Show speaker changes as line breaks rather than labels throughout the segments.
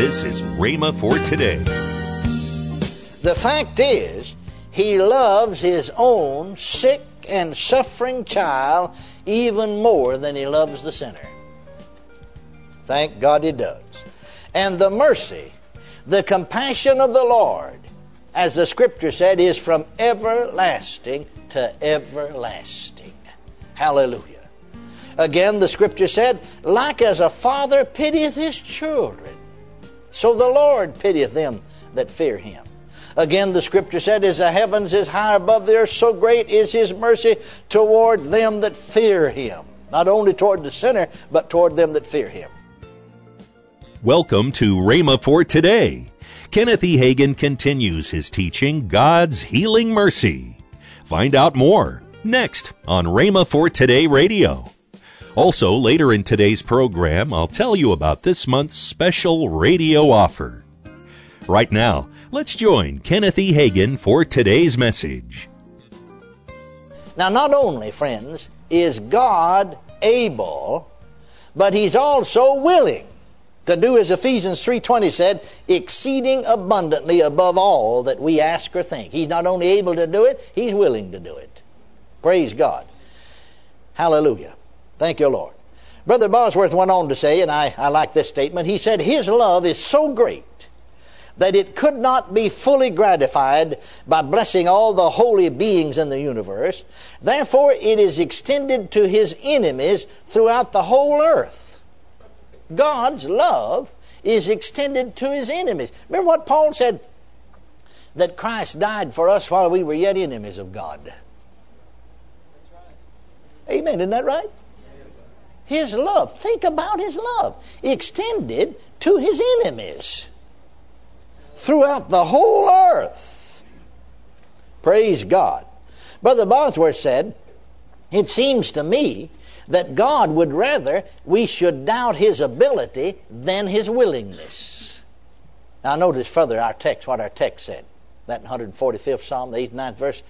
This is Rhema for today.
The fact is, he loves his own sick and suffering child even more than he loves the sinner. Thank God he does. And the mercy, the compassion of the Lord, as the scripture said, is from everlasting to everlasting. Hallelujah. Again, the scripture said, like as a father pitieth his children, so the Lord pitieth them that fear him. Again, the scripture said, As the heavens is high above the earth, so great is his mercy toward them that fear him. Not only toward the sinner, but toward them that fear him.
Welcome to Rhema for today. Kenneth E. Hagin continues his teaching, God's Healing Mercy. Find out more next on Rhema for Today Radio. Also, later in today's program, I'll tell you about this month's special radio offer. Right now, let's join Kenneth E. Hagin for today's message.
Now, not only, friends, is God able, but He's also willing to do as Ephesians 3:20 said, exceeding abundantly above all that we ask or think. He's not only able to do it, he's willing to do it. Praise God. Hallelujah. Thank you, Lord. Brother Bosworth went on to say, and I, I like this statement, he said, His love is so great that it could not be fully gratified by blessing all the holy beings in the universe. Therefore, it is extended to his enemies throughout the whole earth. God's love is extended to his enemies. Remember what Paul said? That Christ died for us while we were yet enemies of God. Amen. Isn't that right? His love. Think about His love. Extended to His enemies throughout the whole earth. Praise God. Brother Bosworth said, It seems to me that God would rather we should doubt His ability than His willingness. Now, notice further our text, what our text said. That 145th Psalm, the 89th verse.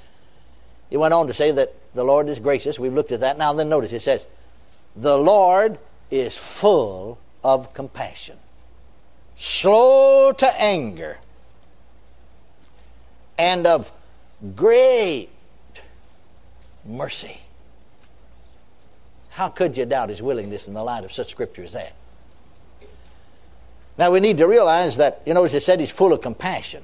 It went on to say that the Lord is gracious. We've looked at that. Now, then notice it says, the Lord is full of compassion, slow to anger, and of great mercy. How could you doubt his willingness in the light of such scripture as that? Now we need to realize that, you know, as it said, he's full of compassion.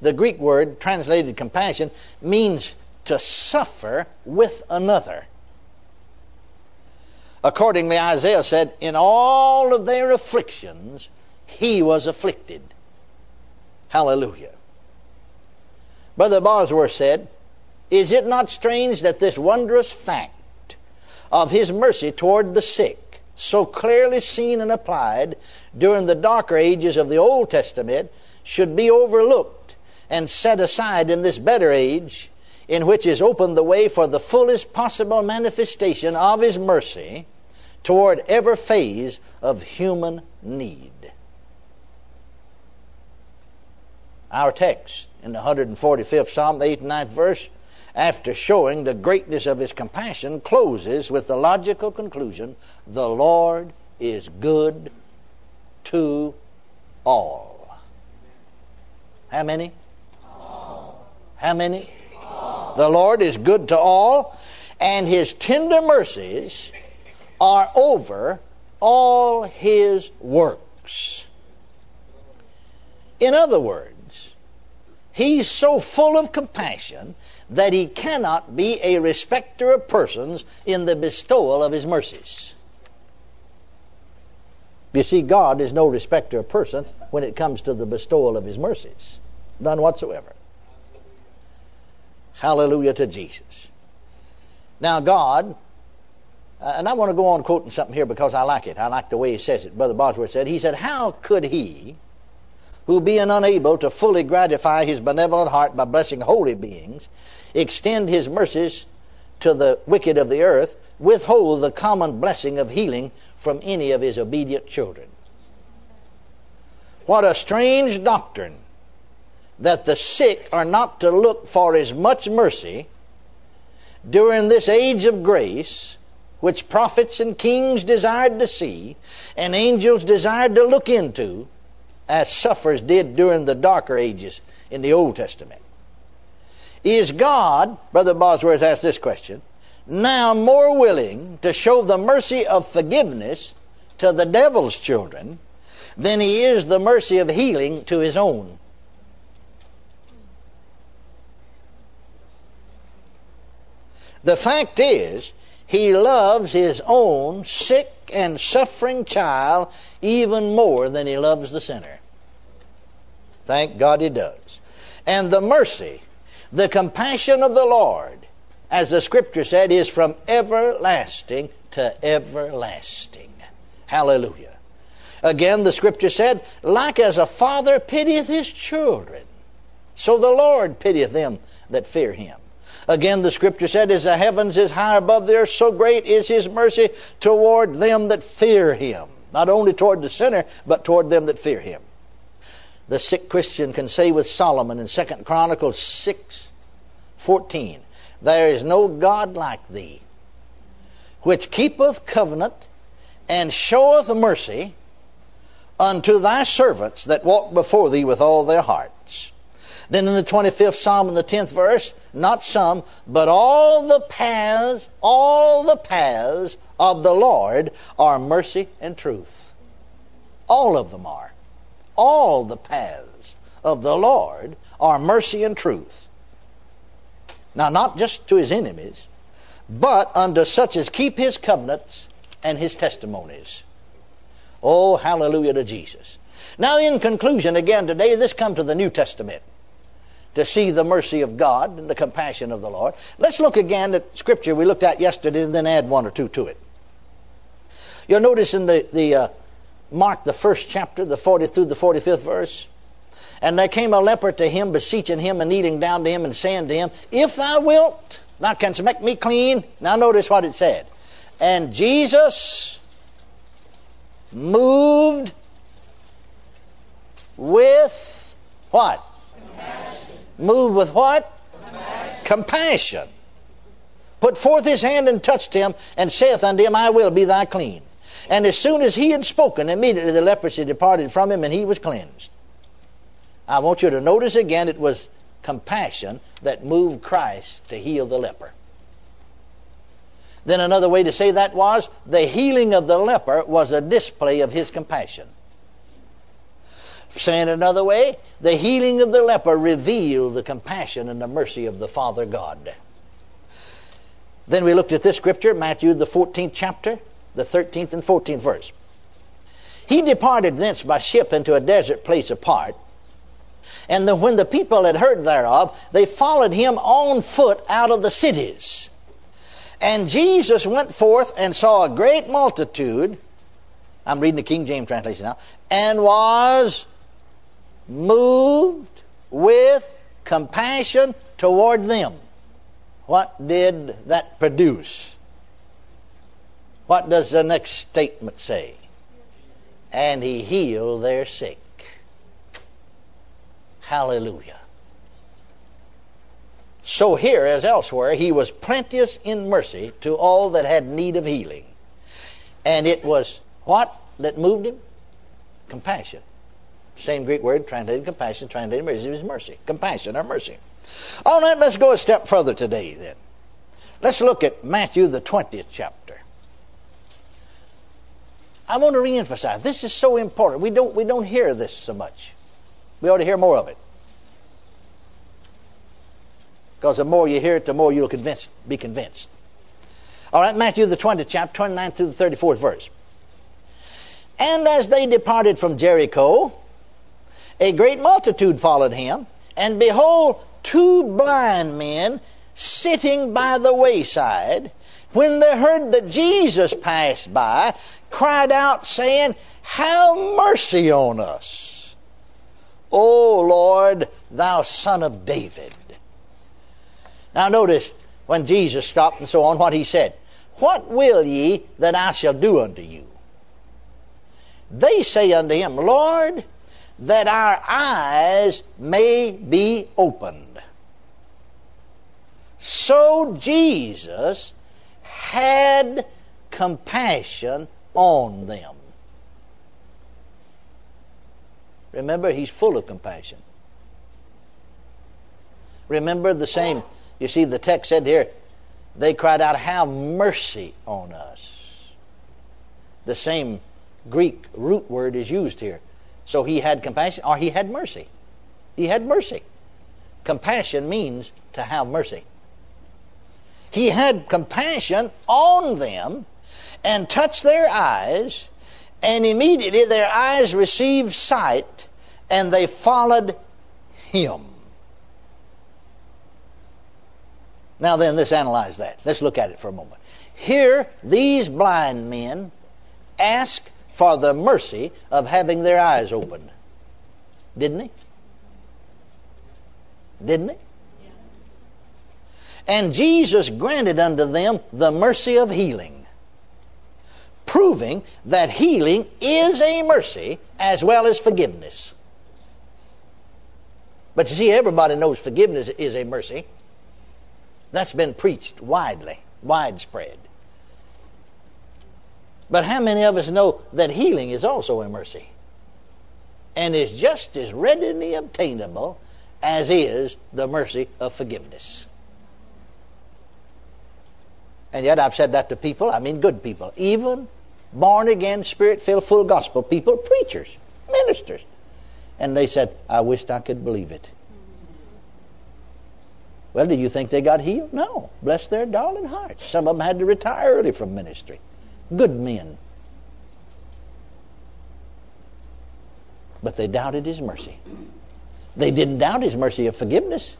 The Greek word translated compassion means to suffer with another. Accordingly, Isaiah said, In all of their afflictions, he was afflicted. Hallelujah. Brother Bosworth said, Is it not strange that this wondrous fact of his mercy toward the sick, so clearly seen and applied during the darker ages of the Old Testament, should be overlooked and set aside in this better age in which is opened the way for the fullest possible manifestation of His mercy toward every phase of human need. Our text in the 145th Psalm, the 8th and 9th verse, after showing the greatness of His compassion, closes with the logical conclusion The Lord is good to all. How many? All. How many? The Lord is good to all, and his tender mercies are over all his works. In other words, he's so full of compassion that he cannot be a respecter of persons in the bestowal of his mercies. You see, God is no respecter of person when it comes to the bestowal of his mercies. None whatsoever. Hallelujah to Jesus. Now, God, uh, and I want to go on quoting something here because I like it. I like the way he says it. Brother Bosworth said, He said, How could he, who being unable to fully gratify his benevolent heart by blessing holy beings, extend his mercies to the wicked of the earth, withhold the common blessing of healing from any of his obedient children? What a strange doctrine that the sick are not to look for as much mercy during this age of grace, which prophets and kings desired to see, and angels desired to look into, as sufferers did during the darker ages in the Old Testament. Is God, Brother Bosworth asked this question, now more willing to show the mercy of forgiveness to the devil's children than he is the mercy of healing to his own? The fact is, he loves his own sick and suffering child even more than he loves the sinner. Thank God he does. And the mercy, the compassion of the Lord, as the scripture said, is from everlasting to everlasting. Hallelujah. Again, the scripture said, like as a father pitieth his children, so the Lord pitieth them that fear him. Again, the scripture said, As the heavens is high above the earth, so great is his mercy toward them that fear him. Not only toward the sinner, but toward them that fear him. The sick Christian can say with Solomon in 2 Chronicles 6 14, There is no God like thee, which keepeth covenant and showeth mercy unto thy servants that walk before thee with all their heart. Then in the 25th Psalm, in the 10th verse, not some, but all the paths, all the paths of the Lord are mercy and truth. All of them are. All the paths of the Lord are mercy and truth. Now, not just to his enemies, but unto such as keep his covenants and his testimonies. Oh, hallelujah to Jesus. Now, in conclusion, again today, this comes to the New Testament to see the mercy of God and the compassion of the Lord. Let's look again at Scripture we looked at yesterday and then add one or two to it. You'll notice in the, the uh, Mark, the first chapter, the 40th through the 45th verse, and there came a leper to him, beseeching him and kneeling down to him and saying to him, If thou wilt, thou canst make me clean. Now notice what it said. And Jesus moved with what? Moved with what? Compassion. Compassion. Put forth his hand and touched him, and saith unto him, I will be thy clean. And as soon as he had spoken, immediately the leprosy departed from him, and he was cleansed. I want you to notice again it was compassion that moved Christ to heal the leper. Then another way to say that was the healing of the leper was a display of his compassion. Saying another way, the healing of the leper revealed the compassion and the mercy of the Father God. Then we looked at this scripture, Matthew, the 14th chapter, the 13th and 14th verse. He departed thence by ship into a desert place apart. And the, when the people had heard thereof, they followed him on foot out of the cities. And Jesus went forth and saw a great multitude. I'm reading the King James translation now. And was moved with compassion toward them. What did that produce? What does the next statement say? And he healed their sick. Hallelujah. So here as elsewhere, he was plenteous in mercy to all that had need of healing. And it was what that moved him? Compassion. Same Greek word, translated compassion, translated mercy, is mercy. Compassion or mercy. All right, let's go a step further today then. Let's look at Matthew, the 20th chapter. I want to reemphasize this is so important. We don't, we don't hear this so much. We ought to hear more of it. Because the more you hear it, the more you'll be convinced. All right, Matthew, the 20th chapter, 29 through the 34th verse. And as they departed from Jericho, a great multitude followed him, and behold, two blind men sitting by the wayside, when they heard that Jesus passed by, cried out, saying, Have mercy on us, O Lord, thou son of David. Now, notice when Jesus stopped and so on, what he said. What will ye that I shall do unto you? They say unto him, Lord, that our eyes may be opened. So Jesus had compassion on them. Remember, he's full of compassion. Remember the same, you see, the text said here, they cried out, Have mercy on us. The same Greek root word is used here. So he had compassion, or he had mercy. He had mercy. Compassion means to have mercy. He had compassion on them and touched their eyes, and immediately their eyes received sight, and they followed him. Now, then, let's analyze that. Let's look at it for a moment. Here, these blind men ask for the mercy of having their eyes opened. Didn't he? Didn't he? And Jesus granted unto them the mercy of healing, proving that healing is a mercy as well as forgiveness. But you see, everybody knows forgiveness is a mercy. That's been preached widely, widespread. But how many of us know that healing is also a mercy? And is just as readily obtainable as is the mercy of forgiveness. And yet I've said that to people, I mean good people, even born again, spirit filled, full gospel people, preachers, ministers. And they said, I wished I could believe it. Well, do you think they got healed? No. Bless their darling hearts. Some of them had to retire early from ministry. Good men. But they doubted his mercy. They didn't doubt his mercy of forgiveness.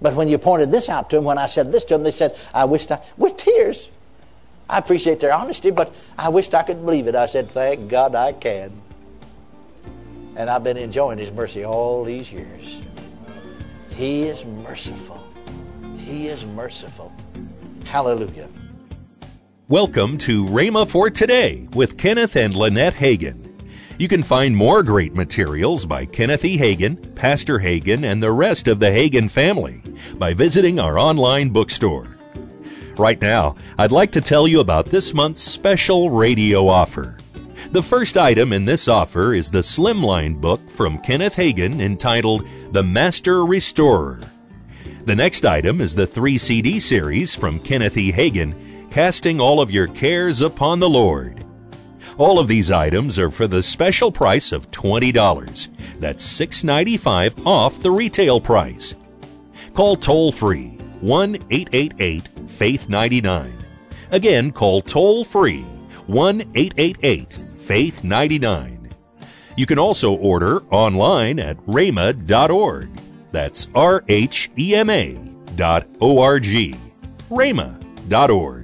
But when you pointed this out to them, when I said this to them, they said, I wished I, with tears. I appreciate their honesty, but I wished I could believe it. I said, Thank God I can. And I've been enjoying his mercy all these years. He is merciful. He is merciful. Hallelujah.
Welcome to Rhema for Today with Kenneth and Lynette Hagin. You can find more great materials by Kenneth E. Hagin, Pastor Hagin, and the rest of the Hagin family by visiting our online bookstore. Right now, I'd like to tell you about this month's special radio offer. The first item in this offer is the Slimline book from Kenneth Hagin entitled The Master Restorer. The next item is the three CD series from Kenneth E. Hagin, Casting All of Your Cares Upon the Lord. All of these items are for the special price of $20. That's $6.95 off the retail price. Call toll free 1 888 Faith 99. Again, call toll free 1 888 Faith 99. You can also order online at rhema.org. That's R H E M A dot O R G. rhema.org.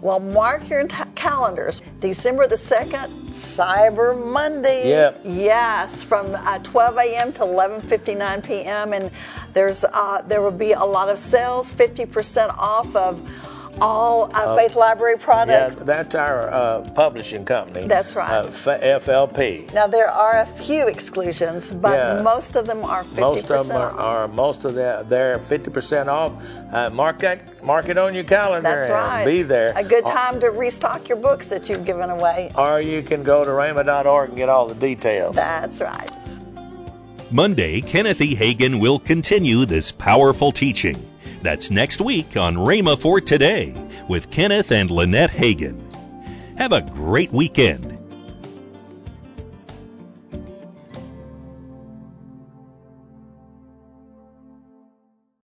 Well, mark your t- calendars. December the 2nd, Cyber Monday.
Yep.
Yes, from uh, 12 a.m. to 11:59 p.m. and there's uh, there will be a lot of sales, 50% off of all uh, Faith Library
Yeah,
products.
that's our uh, publishing company.
That's right.
Uh, F- FLP.
Now there are a few exclusions, but
Yeah.
most of them are 50%
Most of them are,
off.
are most of them they're 50% off. Uh, mark that, mark it on your calendar
That's
and
right.
be there.
A good
Or-
time to restock your books that you've given away.
Or you can go to rhema.org and get all the details.
That's right.
Monday, Kenneth E. Hagin will continue this powerful teaching. That's next week on Rhema for Today with Kenneth and Lynette Hagin. Have a great weekend